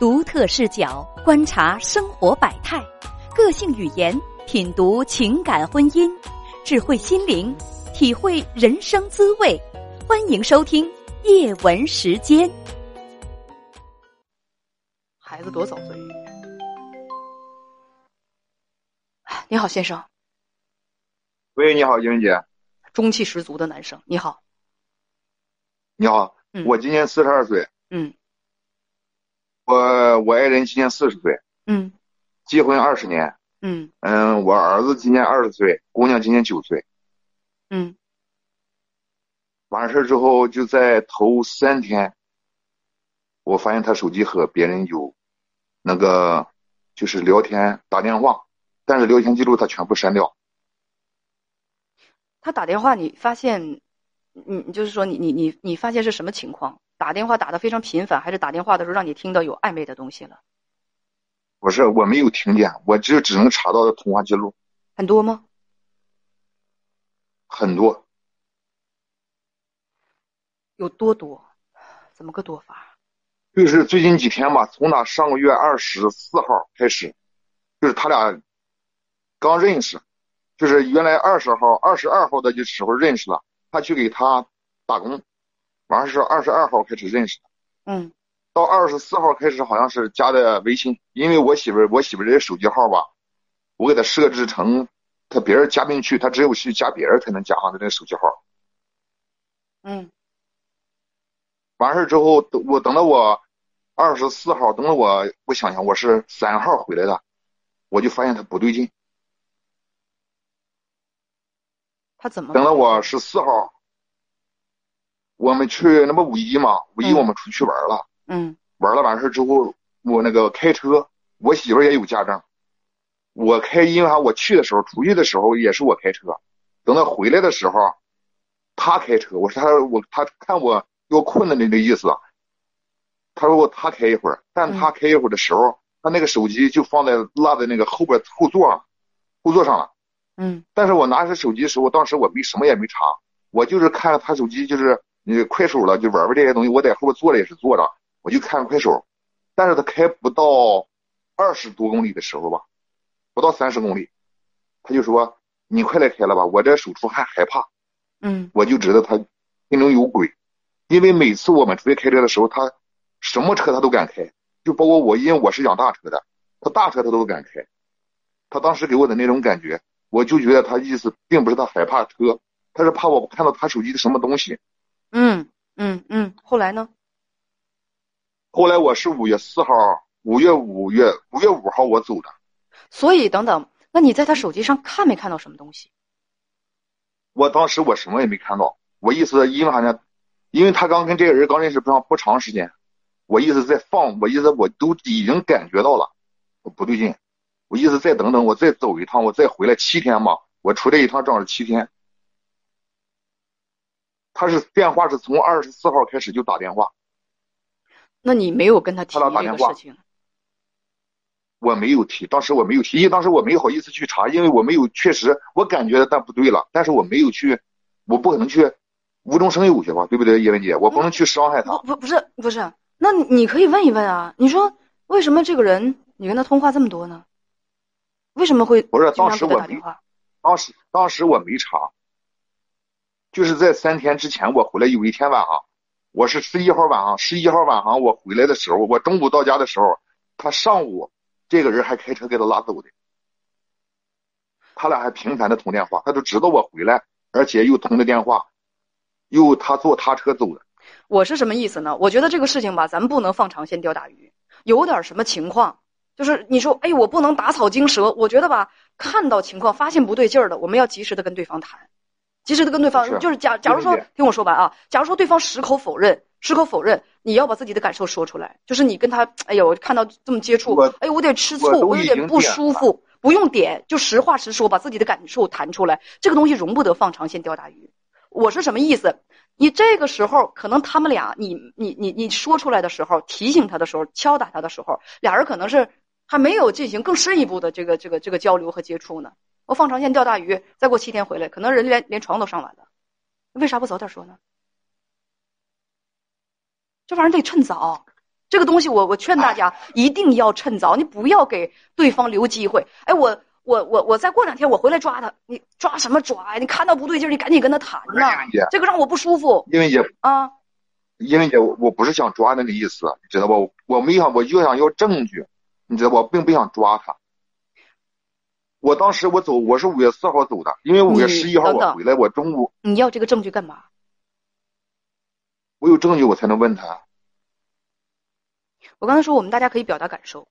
独特视角观察生活百态，个性语言品读情感婚姻，智慧心灵体会人生滋味。欢迎收听夜闻时间。孩子多早岁？你好，先生。喂，你好，英姐。中气十足的男生，你好。你好，嗯我今年四十二岁，嗯我我爱人今年四十岁，嗯结婚二十年。嗯嗯，我儿子今年二十岁，姑娘今年九岁。嗯完事儿之后，就在头三天，我发现他手机和别人有那个就是聊天打电话，但是聊天记录他全部删掉。他打电话，你发现，你你就是说你你你你发现是什么情况？打电话打得非常频繁，还是打电话的时候让你听到有暧昧的东西了？不是，我没有听见，我只只能查到的通话记录很多吗？很多。有多多？怎么个多法？就是最近几天吧，从他上个月二十四号开始，就是他俩刚认识，就是原来二十号、二十二号的时候认识了，他去给他打工，完事是二十二号开始认识的，嗯到二十四号开始好像是加的微信，因为我媳妇儿我媳妇儿这手机号吧，我给她设置成她别人加不进去，她只有去加别人才能加上她这个手机号。嗯完事儿之后，等我等到我二十四号，等到我我想想，我是三号回来的，我就发现她不对劲。她怎么？等到我十四号，我们去那不五一嘛，五一嗯。我们出去玩了，嗯。玩了完事儿之后，我那个开车，我媳妇儿也有驾照，我开，因为啥？我去的时候，出去的时候也是我开车，等到回来的时候，他开车，我说他我他看我要困的那个意思，他说我他开一会儿，但他开一会儿的时候，他那个手机就放在落在那个后边后座上，后座上了。嗯。但是我拿着手机的时候，当时我没什么也没查，我就是看着他手机，就是你快手了，就玩玩这些东西。我在后边坐着也是坐着，我就看快手。但是他开不到二十多公里的时候吧，不到三十公里，他就说：“你快来开了吧，我这手出汗害怕。嗯”我就知道他心中有鬼，因为每次我们出去开车的时候，他什么车他都敢开，就包括我，因为我是养大车的，他大车他都敢开。他当时给我的那种感觉。我就觉得他意思并不是他害怕车，他是怕我看到他手机的什么东西。嗯嗯嗯。后来呢？后来我是五月四号，五月五月五月五号我走的。所以等等，那你在他手机上看没看到什么东西？我当时我什么也没看到，我意思因为啥呢？因为他刚跟这个人刚认识不长不长时间，我意思再放，我意思我都已经感觉到了不对劲。我意思再等等，我再走一趟，我再回来七天嘛。我出来一趟正好是七天。他是电话是从二十四号开始就打电话，那你没有跟他提他俩打电话这个事情？我没有提，当时我没有提，因为当时我没好意思去查，因为我没有确实我感觉但不对了，但是我没有去，我不可能去无中生有去吧，对不对，叶文姐？我不能去伤害他。不不不是不是，那你可以问一问啊。你说为什么这个人你跟他通话这么多呢？为什么会不是当时我没？当时当时我没查，就是在三天之前我回来，有一天晚上，我是十一号晚上，十一号晚上我回来的时候，我中午到家的时候，他上午这个人还开车给他拉走的，他俩还频繁的通电话，他都知道我回来，而且又通的电话，又他坐他车走的。我是什么意思呢？我觉得这个事情吧，咱们不能放长线钓大鱼，有点什么情况，就是你说，哎，我不能打草惊蛇。我觉得吧，看到情况，发现不对劲儿的，我们要及时的跟对方谈，及时的跟对方，就是假假如说听我说完啊，假如说对方矢口否认，矢口否认，你要把自己的感受说出来，就是你跟他，哎呦，我看到这么接触我，哎呦，我有点吃醋，我有点不舒服，不用点，就实话实说，把自己的感受谈出来，这个东西容不得放长线钓大鱼。我是什么意思？你这个时候可能他们俩，你你你你说出来的时候，提醒他的时候，敲打他的时候，俩人可能是还没有进行更深一步的这个这个这个交流和接触呢。我放长线钓大鱼，再过七天回来，可能人连连床都上完了，为啥不早点说呢？这玩意儿得趁早。这个东西我我劝大家 一定要趁早，你不要给对方留机会。哎，我我我我再过两天我回来抓他，你抓什么抓呀？你看到不对劲儿，你赶紧跟他谈呐，这个让我不舒服。因为也啊，因为也我不是想抓那个意思，你知道不？我没想，我就想要证据，你知道不？我并不想抓他。我当时我走，我是五月四号走的，因为五月十一号我回来，我中午你要这个证据干嘛？我有证据，我才能问他。我刚才说，我们大家可以表达感受，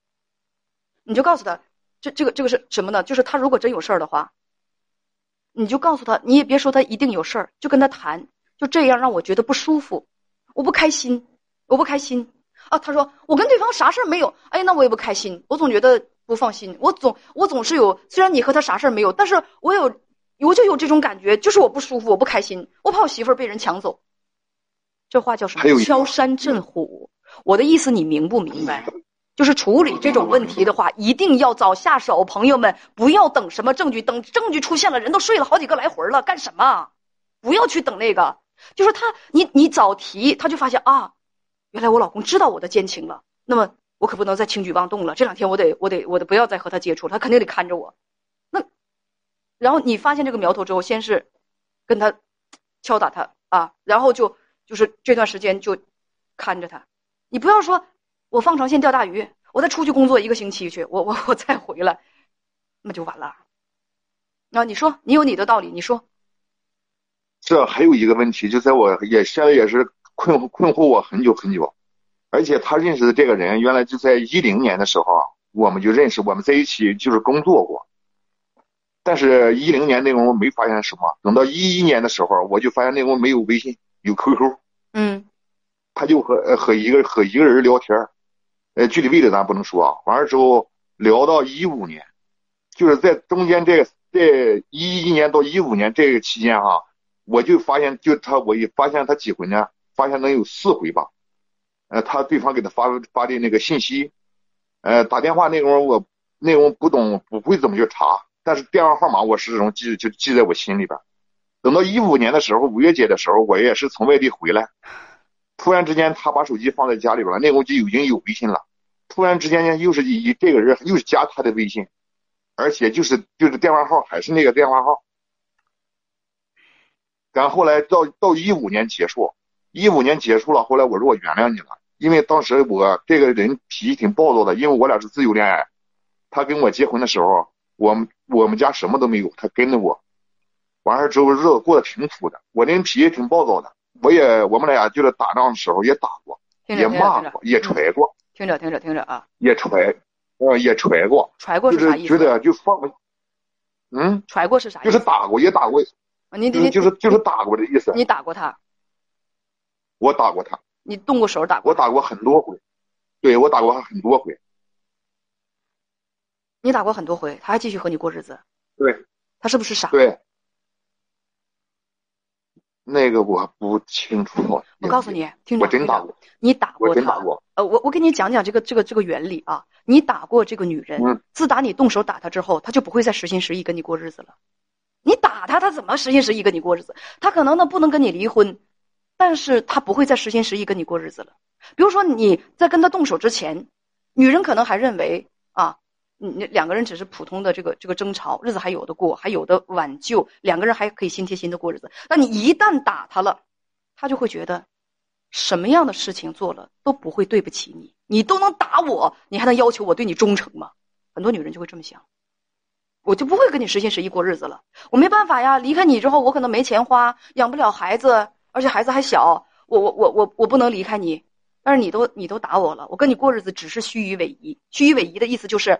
你就告诉他，这这个这个是什么呢？就是他如果真有事儿的话，你就告诉他，你也别说他一定有事儿，就跟他谈，就这样让我觉得不舒服，我不开心，我不开心啊！他说我跟对方啥事儿没有，哎，那我也不开心，我总觉得。不放心，我总我总是有，虽然你和他啥事儿没有，但是我有，我就有这种感觉，就是我不舒服，我不开心，我怕我媳妇儿被人抢走。这话叫什么？敲山震虎。我的意思你明不明白？就是处理这种问题的话，一定要早下手，朋友们，不要等什么证据，等证据出现了，人都睡了好几个来回了，干什么？不要去等那个，就是他，你你早提，他就发现啊，原来我老公知道我的奸情了，那么。我可不能再轻举妄动了。这两天我得，我得，我得不要再和他接触，他肯定得看着我。那，然后你发现这个苗头之后，先是跟他敲打他啊，然后就就是这段时间就看着他。你不要说我放长线钓大鱼，我再出去工作一个星期去，我我我再回来，那就完了。那你说你有你的道理，你说。这还有一个问题，就在我也现在也是困困惑我很久很久。而且他认识的这个人，原来就在一零年的时候，我们就认识，我们在一起就是工作过。但是，一零年那会儿我没发现什么，等到一一年的时候，我就发现那会儿没有微信，有 QQ。嗯。他就和和一个和一个人聊天呃，具体位置咱不能说啊。完了之后聊到一五年，就是在中间这个在一一年到一五年这个期间哈，我就发现就他我也发现他几回呢？发现能有四回吧。呃，他对方给他发发的那个信息，呃，打电话内容我内容不懂，不会怎么去查，但是电话号码我始终记就记在我心里边。等到一五年的时候，五月节的时候，我也是从外地回来，突然之间他把手机放在家里边了，那我就已经有微信了。突然之间呢，又是以这个人又是加他的微信，而且就是就是电话号还是那个电话号。然后后来到到一五年结束。一五年结束了，后来我说我原谅你了，因为当时我这个人脾气挺暴躁的，因为我俩是自由恋爱，他跟我结婚的时候，我们我们家什么都没有，他跟着我，完事之后日子过得挺苦的。我那人脾气挺暴躁的，我也我们俩就是打仗的时候也打过，也骂过，也踹过。听着听着听着啊，也踹，呃，也踹过。踹过是啥意思？觉得就放，嗯，踹过是啥？就是打过，也打过。你你就是就是打过的意思。你打过他？我打过他，你动过手打过？我打过很多回，对我打过很多回。你打过很多回，他还继续和你过日子？对。他是不是傻？对。那个我不清楚。我告诉你，听着，我真打过。你打过他？我真打过。呃，我我给你讲讲这个这个这个原理啊。你打过这个女人，自打你动手打她之后，她就不会再实心实意跟你过日子了。你打她，她怎么实心实意跟你过日子？她可能呢不能跟你离婚。但是他不会再实心实意跟你过日子了。比如说你在跟他动手之前，女人可能还认为啊，你你两个人只是普通的这个这个争吵，日子还有的过，还有的挽救，两个人还可以心贴心的过日子。那你一旦打他了，他就会觉得，什么样的事情做了都不会对不起你，你都能打我，你还能要求我对你忠诚吗？很多女人就会这么想，我就不会跟你实心实意过日子了。我没办法呀，离开你之后，我可能没钱花，养不了孩子。而且孩子还小，我我我我我不能离开你，但是你都你都打我了，我跟你过日子只是虚与委蛇。虚与委蛇的意思就是，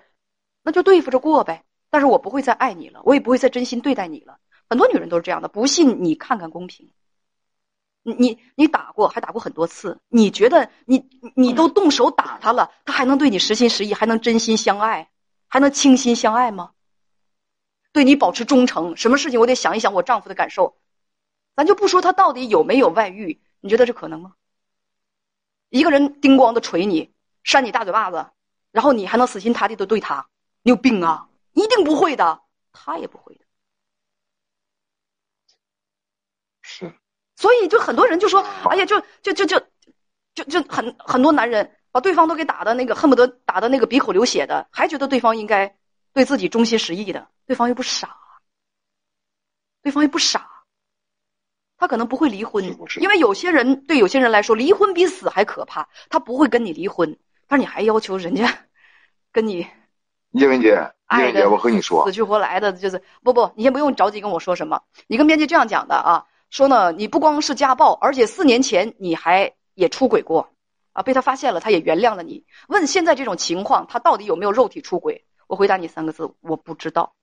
那就对付着过呗。但是我不会再爱你了，我也不会再真心对待你了。很多女人都是这样的，不信你看看公屏。你你你打过，还打过很多次，你觉得你你都动手打他了，他还能对你实心实意，还能真心相爱，还能倾心相爱吗？对你保持忠诚，什么事情我得想一想我丈夫的感受。咱就不说他到底有没有外遇，你觉得这可能吗？一个人叮咣的捶你，扇你大嘴巴子，然后你还能死心塌地的对他？你有病啊！一定不会的，他也不会的。是，所以就很多人就说：“哎呀，就就就就就就很很多男人把对方都给打的那个恨不得打的那个鼻口流血的，还觉得对方应该对自己忠心实意的，对方又不傻，对方又不傻，他可能不会离婚，因为有些人对有些人来说，离婚比死还可怕，他不会跟你离婚，但是你还要求人家 跟你。叶文姐，叶文姐，我和你说，死去活来的就是不不，你先不用着急跟我说什么，你跟编辑这样讲的啊，说呢，你不光是家暴，而且四年前你还也出轨过。啊，被他发现了，他也原谅了你。问现在这种情况，他到底有没有肉体出轨？我回答你三个字：我不知道。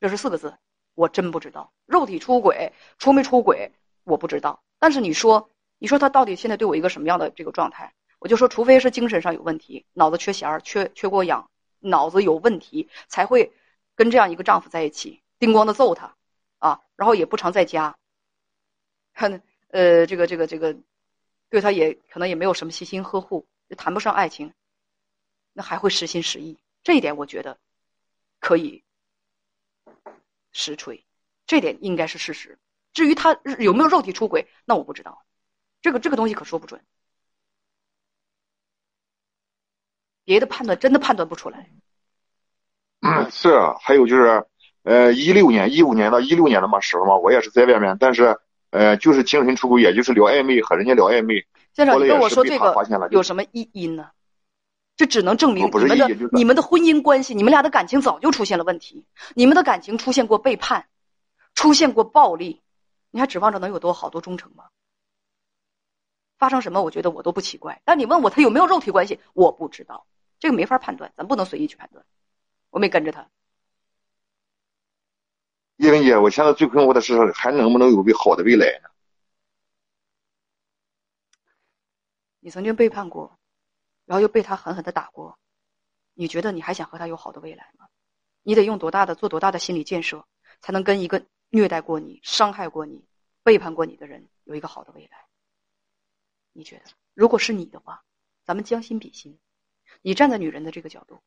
这是四个字，我真不知道。肉体出轨出没出轨，我不知道。但是你说，你说他到底现在对我一个什么样的这个状态？我就说，除非是精神上有问题，脑子缺弦儿，缺缺过氧，脑子有问题，才会跟这样一个丈夫在一起，叮咣的揍他，啊，然后也不常在家，看 呃，这个这个这个。对他也可能也没有什么细心呵护，就谈不上爱情，那还会实心实意，这一点我觉得可以实锤，这点应该是事实。至于他有没有肉体出轨，那我不知道，这个这个东西可说不准，别的判断真的判断不出来。嗯，是，还有就是，呃，一六年、一五年到一六年的嘛时候嘛，我也是在外面，但是。呃，就是精神出轨，也就是聊暧昧和人家聊暧昧。先生，你跟我说这个有什么意义呢？这只能证明你们的你们的婚姻关系，你们俩的感情早就出现了问题，你们的感情出现过背叛，出现过暴力，你还指望着能有多好多忠诚吗？发生什么，我觉得我都不奇怪。但你问我他有没有肉体关系，我不知道，这个没法判断，咱不能随意去判断。我没跟着他。叶文姐，我现在最困惑的是，还能不能有个好的未来呢？你曾经背叛过，然后又被他狠狠的打过，你觉得你还想和他有好的未来吗？你得用多大的做多大的心理建设，才能跟一个虐待过你、伤害过你、背叛过你的人有一个好的未来？你觉得，如果是你的话，咱们将心比心，你站在女人的这个角度，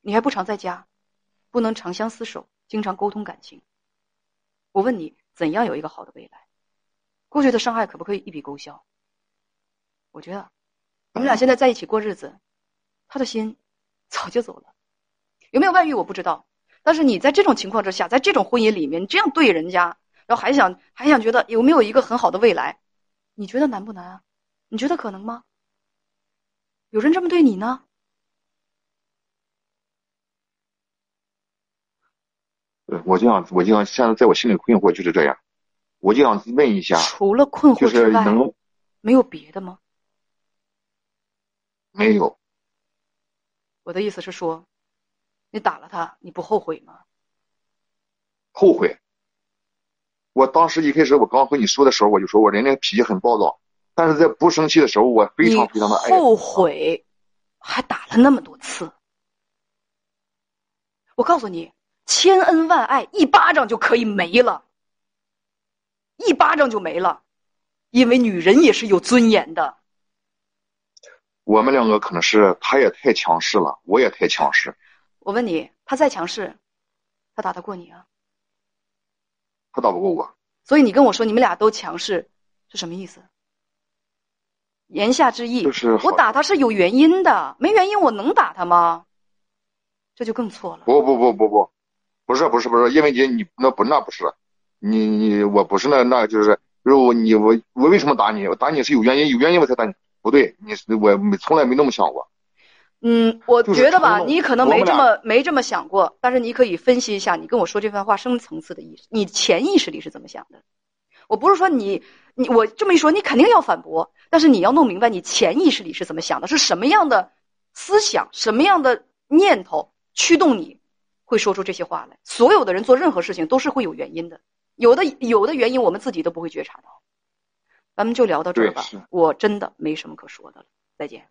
你还不常在家，不能长相厮守。经常沟通感情。我问你，怎样有一个好的未来？过去的伤害可不可以一笔勾销？我觉得，你们俩现在在一起过日子，他的心早就走了。有没有外遇我不知道，但是你在这种情况之下，在这种婚姻里面，你这样对人家，然后还想还想觉得有没有一个很好的未来？你觉得难不难啊？你觉得可能吗？有人这么对你呢？对我就想，我就想，现在在我心里困惑就是这样，我就想问一下，除了困惑之外，没有别的吗？没有。我的意思是说，你打了他，你不后悔吗？后悔。我当时一开始我刚和你说的时候，我就说我人家脾气很暴躁，但是在不生气的时候，我非常非常的爱。后悔，还打了那么多次。我告诉你。千恩万爱，一巴掌就可以没了，一巴掌就没了，因为女人也是有尊严的。我们两个可能是他也太强势了，我也太强势。我问你，他再强势，他打得过你啊？他打不过我。所以你跟我说你们俩都强势，是什么意思？言下之意，就是我打他是有原因的，没原因我能打他吗？这就更错了。不不不不不。不是不是不是，叶文杰，你那不那不是，你你我不是那那就是，如果你我我为什么打你？我打你是有原因，有原因我才打你。不对，你我没从来没那么想过。嗯，我觉得吧，你可能没这么没这么想过，但是你可以分析一下，你跟我说这番话深层次的意思，你潜意识里是怎么想的？我不是说你你我这么一说，你肯定要反驳，但是你要弄明白你潜意识里是怎么想的，是什么样的思想，什么样的念头驱动你。会说出这些话来。所有的人做任何事情都是会有原因的，有的有的原因我们自己都不会觉察到。咱们就聊到这儿吧，我真的没什么可说的了。再见。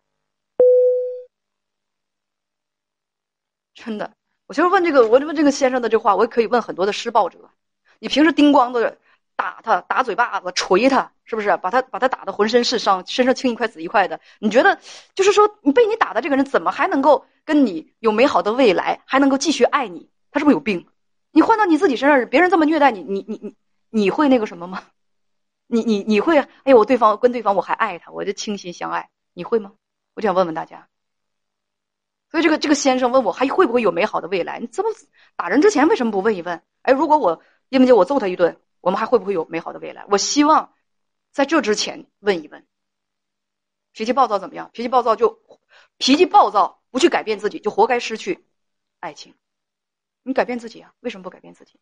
真的，我就是问这个，我问这个先生的这话，我也可以问很多的施暴者。你平时叮咣的打他，打嘴巴子，捶他，是不是？把他把他打的浑身是伤，身上青一块紫一块的。你觉得，就是说，你被你打的这个人，怎么还能够？跟你有美好的未来，还能够继续爱你，他是不是有病？你换到你自己身上，别人这么虐待你，你你你你会那个什么吗？你你你会？哎，我对方跟对方我还爱他，我就倾心相爱，你会吗？我就想问问大家。所以这个这个先生问我还会不会有美好的未来？你这么打人之前为什么不问一问？哎，如果我叶文姐我揍他一顿，我们还会不会有美好的未来？我希望在这之前问一问。脾气暴躁怎么样？脾气暴躁就脾气暴躁，不去改变自己，就活该失去爱情。你改变自己啊？为什么不改变自己？